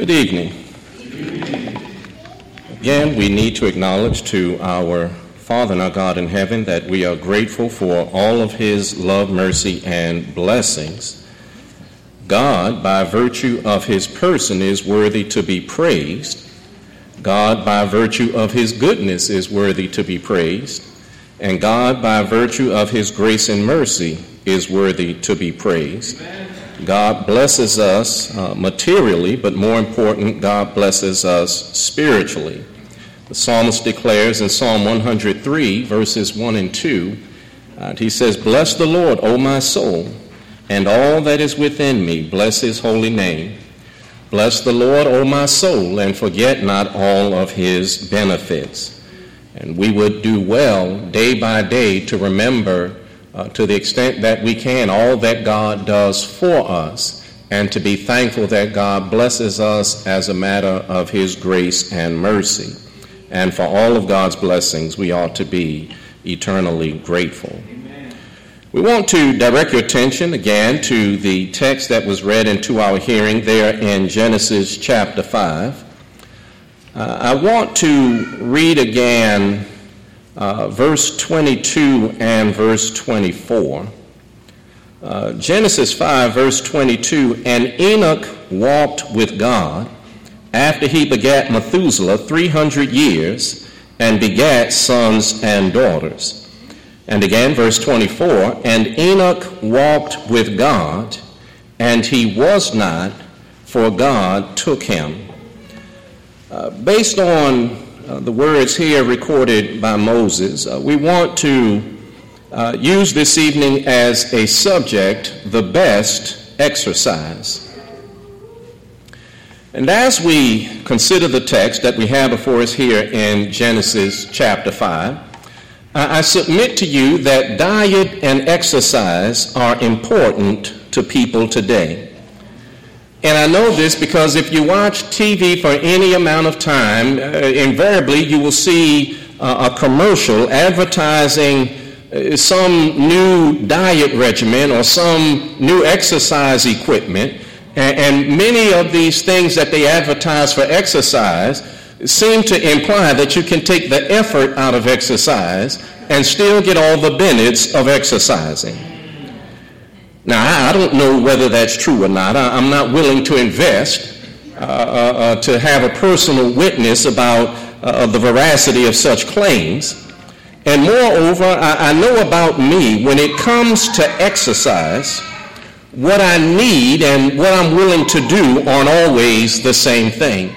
Good evening. Again, we need to acknowledge to our Father and our God in heaven that we are grateful for all of His love, mercy, and blessings. God, by virtue of His person, is worthy to be praised. God, by virtue of His goodness, is worthy to be praised. And God, by virtue of His grace and mercy, is worthy to be praised. Amen. God blesses us uh, materially, but more important, God blesses us spiritually. The psalmist declares in Psalm 103, verses 1 and 2, uh, he says, Bless the Lord, O my soul, and all that is within me, bless his holy name. Bless the Lord, O my soul, and forget not all of his benefits. And we would do well day by day to remember uh, to the extent that we can, all that God does for us, and to be thankful that God blesses us as a matter of His grace and mercy. And for all of God's blessings, we ought to be eternally grateful. Amen. We want to direct your attention again to the text that was read into our hearing there in Genesis chapter 5. Uh, I want to read again uh, verse 22 and verse 24. Uh, Genesis 5, verse 22 And Enoch walked with God after he begat Methuselah 300 years and begat sons and daughters. And again, verse 24 And Enoch walked with God, and he was not, for God took him. Uh, based on the words here recorded by Moses, uh, we want to uh, use this evening as a subject the best exercise. And as we consider the text that we have before us here in Genesis chapter 5, I submit to you that diet and exercise are important to people today. And I know this because if you watch TV for any amount of time, uh, invariably you will see uh, a commercial advertising uh, some new diet regimen or some new exercise equipment. And, and many of these things that they advertise for exercise seem to imply that you can take the effort out of exercise and still get all the benefits of exercising. Now, I don't know whether that's true or not. I, am not willing to invest uh, uh, uh, to have a personal witness about uh, the veracity of such claims. And moreover, I, I know about me when it comes to exercise, what I need and what I'm willing to do aren't always the same thing.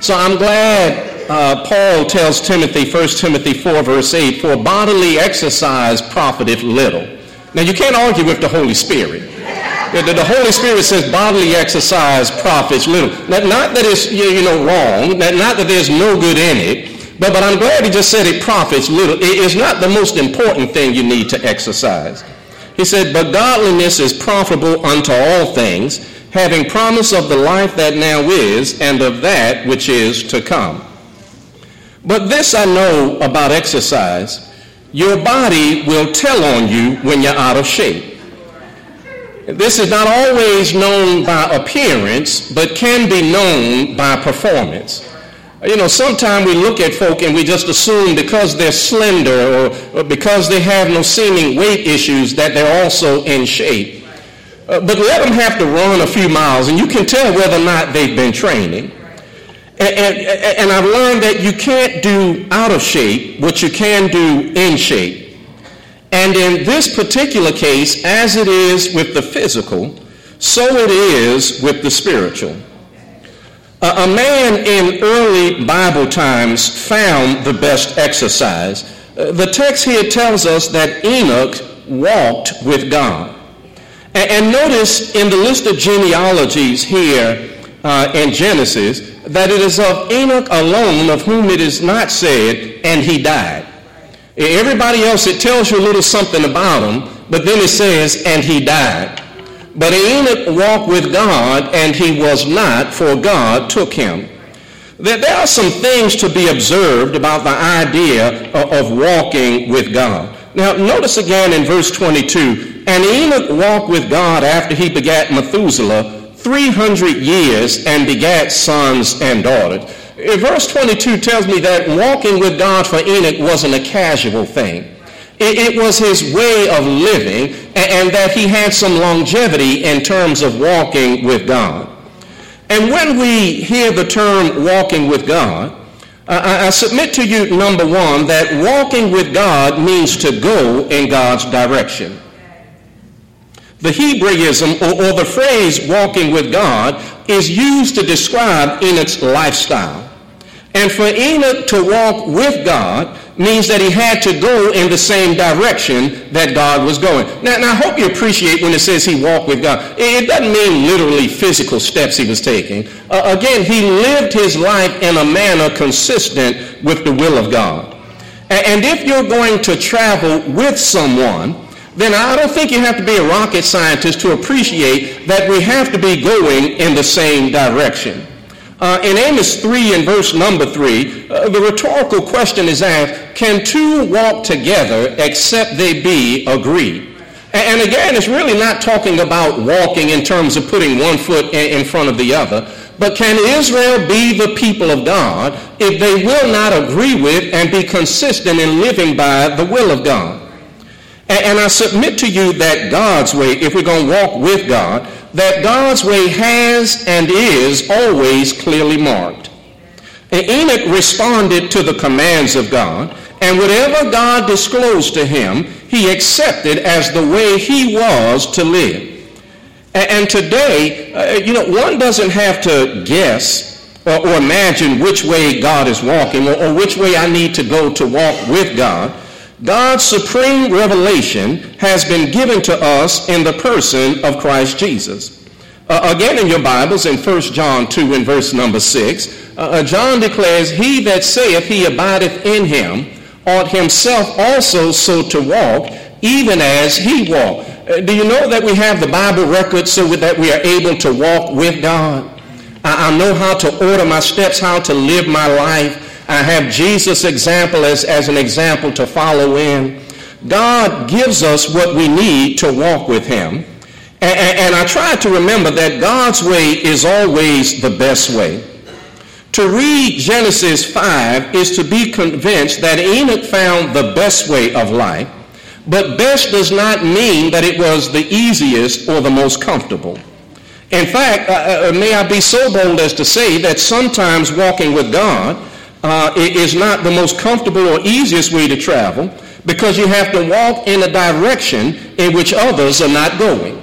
So I'm glad uh, Paul tells Timothy, 1 Timothy 4, verse 8, for bodily exercise profiteth little now, you can't argue with the Holy Spirit. The, Holy Spirit says bodily exercise profits little. Not, not that it's you know wrong, not, not that there's no good in it, but, but I'm glad he just said it profits little. It is not the most important thing you need to exercise. He said, But godliness is profitable unto all things, having promise of the life that now is, and of that which is to come. But this I know about exercise your body will tell on you when you're out of shape. This is not always known by appearance, but can be known by performance. You know, sometimes we look at folk and we just assume because they're slender or, because they have no seeming weight issues that they're also in shape. Uh, but let them have to run a few miles and you can tell whether or not they've been training. And, and, and, I've learned that you can't do out of shape what you can do in shape. And in this particular case, as it is with the physical, so it is with the spiritual. a man in early Bible times found the best exercise. Uh, the text here tells us that Enoch walked with God. And, and notice in the list of genealogies here uh, in Genesis, that it is of Enoch alone of whom it is not said, and he died. Everybody else, it tells you a little something about him, but then it says, and he died. But Enoch walked with God, and he was not, for God took him. There are some things to be observed about the idea of walking with God. Now, notice again in verse 22, and Enoch walked with God after he begat Methuselah 300 years and begat sons and daughters. Eh, verse 22 tells me that walking with God for Enoch wasn't a casual thing. It, was his way of living and that he had some longevity in terms of walking with God. And when we hear the term walking with God, I, submit to you, number one, that walking with God means to go in God's direction. The Hebraism or, or the phrase walking with God is used to describe Enoch's lifestyle. And for Enoch to walk with God means that he had to go in the same direction that God was going. Now, now I hope you appreciate when it says he walked with God. It doesn't mean literally physical steps he was taking. Uh, again, he lived his life in a manner consistent with the will of God. And if you're going to travel with someone, then I don't think you have to be a rocket scientist to appreciate that we have to be going in the same direction. Uh, in Amos 3 and verse number 3, uh, the rhetorical question is asked, can two walk together except they be agreed? And, again, it's really not talking about walking in terms of putting one foot in front of the other, but can Israel be the people of God if they will not agree with and be consistent in living by the will of God? And, I submit to you that God's way, if we're going to walk with God, that God's way has and is always clearly marked. And Enoch responded to the commands of God, and whatever God disclosed to him, he accepted as the way he was to live. And, today, uh, you know, one doesn't have to guess or, imagine which way God is walking or which way I need to go to walk with God. God's supreme revelation has been given to us in the person of Christ Jesus. Uh, again in your Bibles in 1 John 2 and verse number 6, uh, uh, John declares, He that saith he abideth in him ought himself also so to walk, even as he walked. Uh, do you know that we have the Bible record so that we are able to walk with God? I, I know how to order my steps, how to live my life. I have Jesus' example as, as an example to follow in. God gives us what we need to walk with him. And, and, and I try to remember that God's way is always the best way. To read Genesis 5 is to be convinced that Enoch found the best way of life, but best does not mean that it was the easiest or the most comfortable. In fact, uh, uh may I be so bold as to say that sometimes walking with God uh, is not the most comfortable or easiest way to travel because you have to walk in a direction in which others are not going.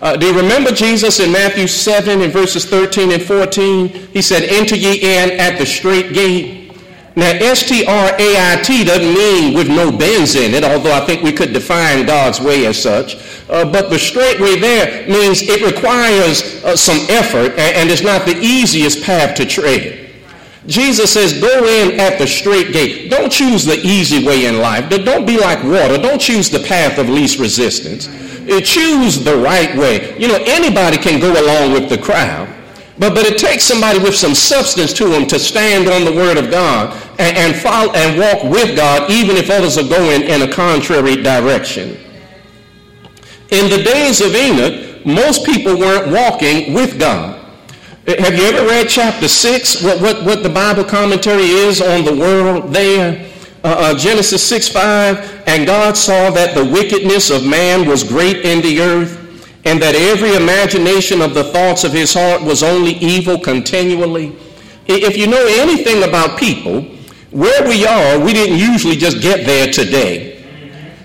Uh, do you remember Jesus in Matthew 7 in verses 13 and 14? He said, Enter ye in at the straight gate. Now, S-T-R-A-I-T doesn't mean with no bends in it, although I think we could define God's way as such. Uh, but the straight way there means it requires uh, some effort and, and it's not the easiest path to tread. Jesus says, go in at the straight gate. Don't choose the easy way in life. Don't be like water. Don't choose the path of least resistance. Uh, choose the right way. You know, anybody can go along with the crowd. But, but it takes somebody with some substance to them to stand on the word of God and, and follow and walk with God, even if others are going in a contrary direction. In the days of Enoch, most people weren't walking with God. Have you ever read chapter 6, what, what, what the Bible commentary is on the world there? Uh, uh, Genesis 6 5, and God saw that the wickedness of man was great in the earth, and that every imagination of the thoughts of his heart was only evil continually. If you know anything about people, where we are, we didn't usually just get there today.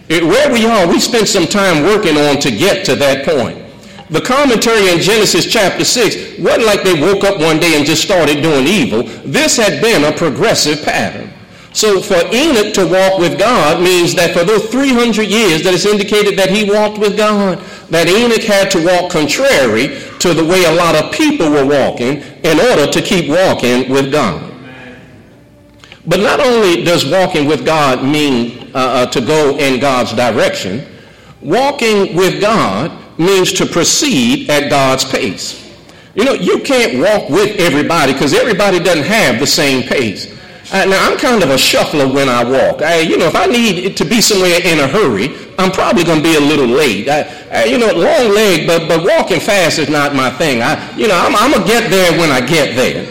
Where we are, we spent some time working on to get to that point. The commentary in Genesis chapter 6 wasn't like they woke up one day and just started doing evil. This had been a progressive pattern. So for Enoch to walk with God means that for those 300 years that it's indicated that he walked with God, that Enoch had to walk contrary to the way a lot of people were walking in order to keep walking with God. But not only does walking with God mean uh, uh, to go in God's direction, walking with God means to proceed at God's pace. You know, you can't walk with everybody because everybody doesn't have the same pace. Uh, now, I'm kind of a shuffler when I walk. I, you know, if I need to be somewhere in a hurry, I'm probably going to be a little late. I, I, you know, long leg, but, but walking fast is not my thing. I, you know, I'm, I'm going to get there when I get there.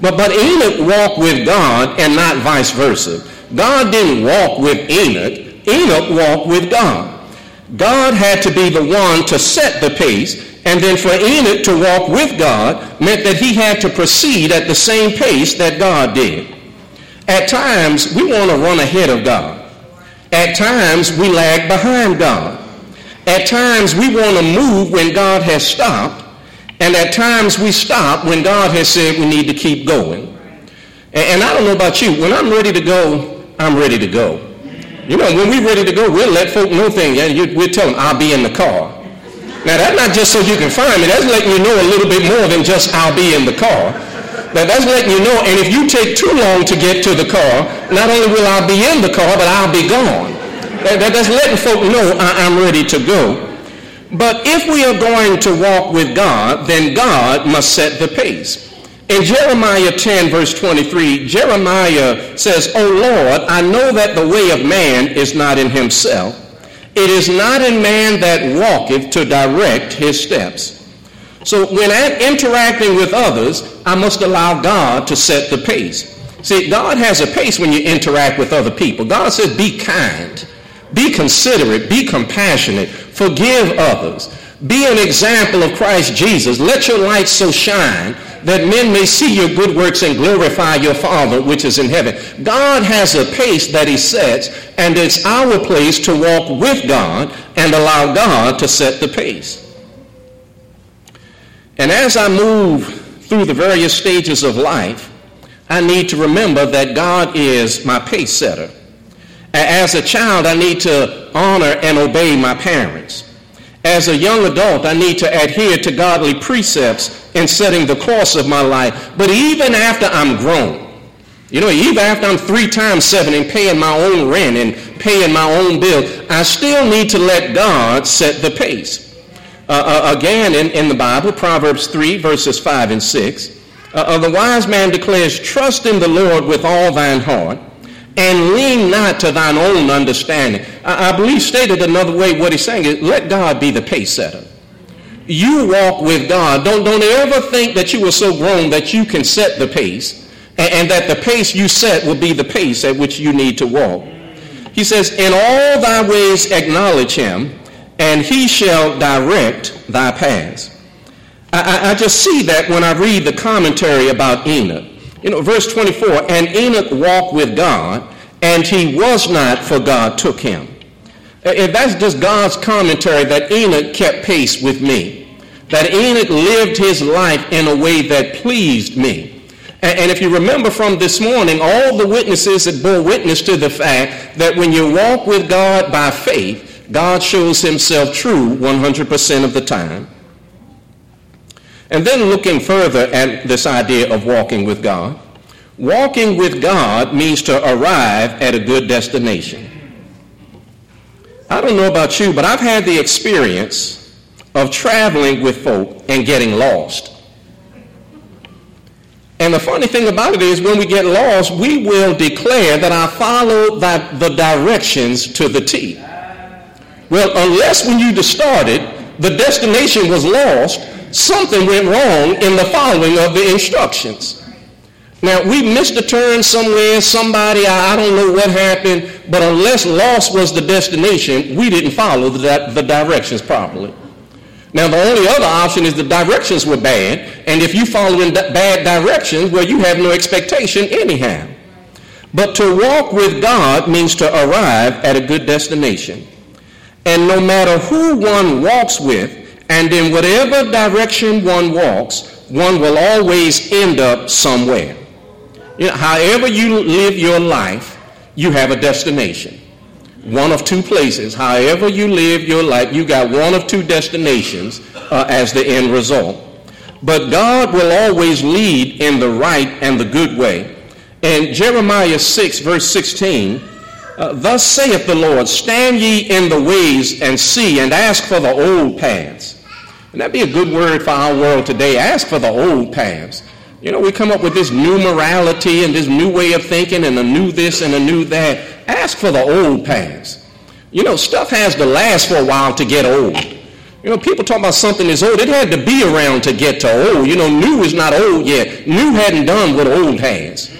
But, but Enoch walked with God and not vice versa. God didn't walk with Enoch. Enoch walked with God. God had to be the one to set the pace, and then for Enoch to walk with God meant that he had to proceed at the same pace that God did. At times, we want to run ahead of God. At times, we lag behind God. At times, we want to move when God has stopped. And at times, we stop when God has said we need to keep going. And, I don't know about you, when I'm ready to go, I'm ready to go. You know, when we're ready to go, we'll let folk know things. We'll tell them, I'll be in the car. Now, that's not just so you can find me. That's letting you know a little bit more than just I'll be in the car. Now that's letting you know, and if you take too long to get to the car, not only will I be in the car, but I'll be gone. That, that's letting folk know I, I'm ready to go. But if we are going to walk with God, then God must set the pace. In Jeremiah 10, verse 23, Jeremiah says, O Lord, I know that the way of man is not in himself. It is not in man that walketh to direct his steps. So when I'm interacting with others, I must allow God to set the pace. See, God has a pace when you interact with other people. God says, be kind, be considerate, be compassionate, forgive others, be an example of Christ Jesus. Let your light so shine that men may see your good works and glorify your Father which is in heaven. God has a pace that he sets, and it's our place to walk with God and allow God to set the pace. And as I move through the various stages of life, I need to remember that God is my pace setter. As a child, I need to honor and obey my parents. As a young adult, I need to adhere to godly precepts in setting the course of my life. But even after I'm grown, you know, even after I'm three times seven and paying my own rent and paying my own bill, I still need to let God set the pace. Uh, uh, again, in, in the Bible, Proverbs 3, verses 5 and 6, uh, uh, the wise man declares, Trust in the Lord with all thine heart, and lean not to thine own understanding. I, I believe, stated another way, what he's saying is, let God be the pace setter. You walk with God. Don't, don't ever think that you are so grown that you can set the pace, and, and that the pace you set will be the pace at which you need to walk. He says, In all thy ways acknowledge him, and he shall direct thy paths. I, I, just see that when I read the commentary about Enoch. You know, verse 24, and Enoch walked with God, and he was not, for God took him. If that's just God's commentary that Enoch kept pace with me, that Enoch lived his life in a way that pleased me. And, and if you remember from this morning, all the witnesses that bore witness to the fact that when you walk with God by faith, God shows himself true 100% of the time. And then looking further at this idea of walking with God, walking with God means to arrive at a good destination. I don't know about you, but I've had the experience of traveling with folk and getting lost. And the funny thing about it is, when we get lost, we will declare that I followed the directions to the T. Well, unless when you started, the destination was lost, something went wrong in the following of the instructions. Now, we missed a turn somewhere, somebody, I don't know what happened, but unless loss was the destination, we didn't follow the, the directions properly. Now, the only other option is the directions were bad, and if you follow in bad directions, well, you have no expectation anyhow. But to walk with God means to arrive at a good destination. And no matter who one walks with, and in whatever direction one walks, one will always end up somewhere. You know, however you live your life, you have a destination. One of two places. However you live your life, you got one of two destinations uh, as the end result. But God will always lead in the right and the good way. In Jeremiah 6, verse 16, uh, Thus saith the Lord, stand ye in the ways and see and ask for the old paths. And that'd be a good word for our world today. Ask for the old paths. You know, we come up with this new morality and this new way of thinking and a new this and a new that. Ask for the old past. You know, stuff has to last for a while to get old. You know, people talk about something that's old. It had to be around to get to old. You know, new is not old yet. New hadn't done what old has.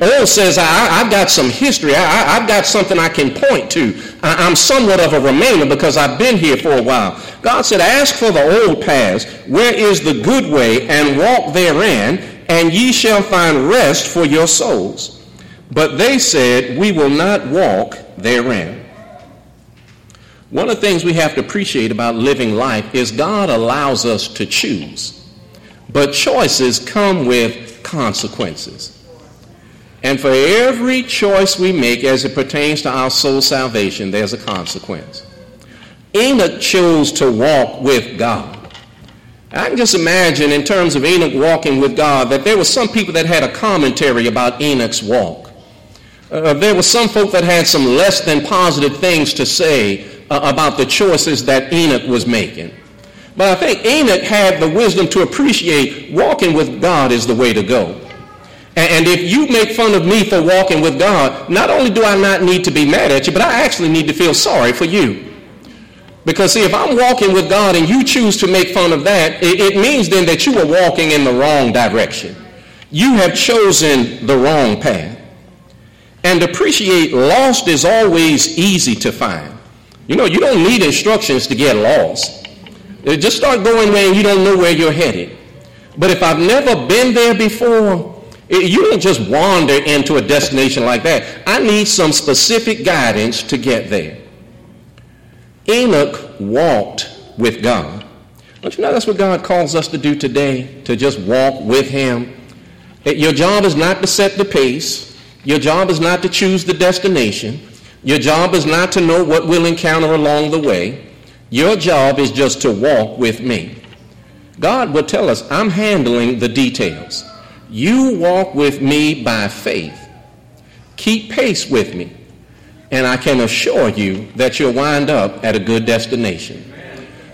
Old says, I, have got some history. I, have got something I can point to. I, am somewhat of a remainer because I've been here for a while. God said, ask for the old paths, Where is the good way? And walk therein, and ye shall find rest for your souls. But they said, we will not walk therein. One of the things we have to appreciate about living life is God allows us to choose. But choices come with consequences. And for every choice we make as it pertains to our soul salvation, there's a consequence. Enoch chose to walk with God. I can just imagine, in terms of Enoch walking with God, that there were some people that had a commentary about Enoch's walk. Uh, there were some folk that had some less than positive things to say uh, about the choices that Enoch was making. But I think Enoch had the wisdom to appreciate walking with God is the way to go. And if you make fun of me for walking with God, not only do I not need to be mad at you, but I actually need to feel sorry for you. Because see, if I'm walking with God and you choose to make fun of that, it, it means then that you are walking in the wrong direction. You have chosen the wrong path. And appreciate lost is always easy to find. You know, you don't need instructions to get lost. Uh, just start going where you don't know where you're headed. But if I've never been there before, you don't just wander into a destination like that. I need some specific guidance to get there. Enoch walked with God. Don't you know that's what God calls us to do today? To just walk with Him. Your job is not to set the pace. Your job is not to choose the destination. Your job is not to know what we'll encounter along the way. Your job is just to walk with me. God will tell us, I'm handling the details. You walk with me by faith. Keep pace with me, and I can assure you that you'll wind up at a good destination.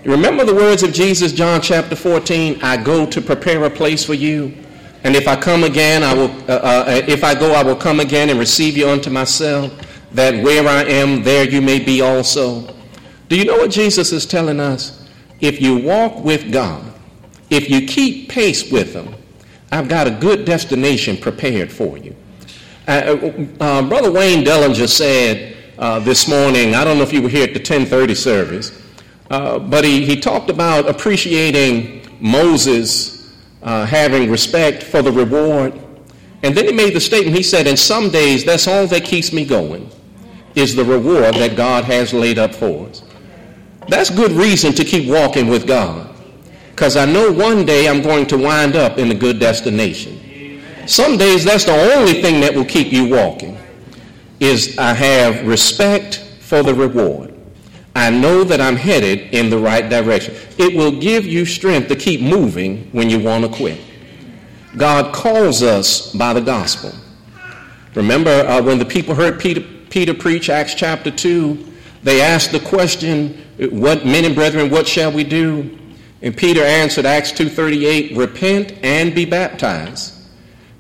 Remember the words of Jesus, John chapter 14, I go to prepare a place for you. And if I come again, I will, uh, uh, if I go, I will come again and receive you unto myself, that where I am, there you may be also. Do you know what Jesus is telling us? If you walk with God, if you keep pace with Him, I've got a good destination prepared for you. Uh, uh, uh, Brother Wayne Dellinger said uh, this morning, I don't know if you were here at the 1030 service, but he, he talked about appreciating Moses having respect for the reward. And then he made the statement, he said, in some days, that's all that keeps me going, is the reward that God has laid up for us. That's good reason to keep walking with God because I know one day I'm going to wind up in a good destination. Some days that's the only thing that will keep you walking is I have respect for the reward. I know that I'm headed in the right direction. It will give you strength to keep moving when you want to quit. God calls us by the gospel. Remember uh, when the people heard Peter, Peter preach Acts chapter 2, they asked the question, what men and brethren, what shall we do? And Peter answered, Acts 2.38, Repent and be baptized,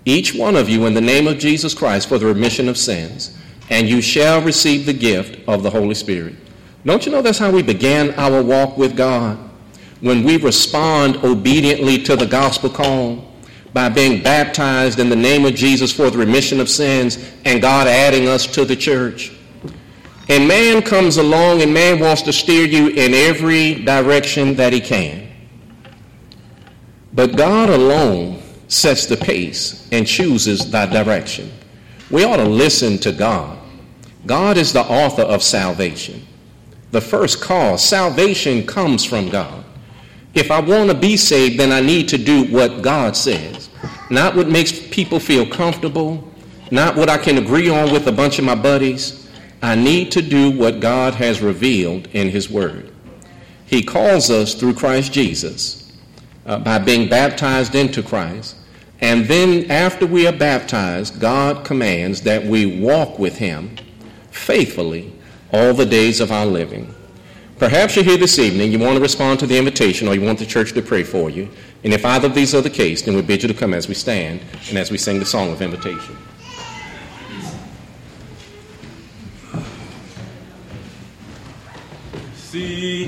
each one of you in the name of Jesus Christ for the remission of sins, and you shall receive the gift of the Holy Spirit. Don't you know that's how we began our walk with God? When we respond obediently to the gospel call by being baptized in the name of Jesus for the remission of sins and God adding us to the church. And man comes along and man wants to steer you in every direction that he can. But God alone sets the pace and chooses thy direction. We ought to listen to God. God is the author of salvation. The first cause, salvation comes from God. If I want to be saved, then I need to do what God says. Not what makes people feel comfortable, not what I can agree on with a bunch of my buddies. I need to do what God has revealed in His Word. He calls us through Christ Jesus uh, by being baptized into Christ. And then after we are baptized, God commands that we walk with him faithfully all the days of our living. Perhaps you're here this evening, you want to respond to the invitation, or you want the church to pray for you. And if either of these are the case, then we bid you to come as we stand and as we sing the song of invitation. See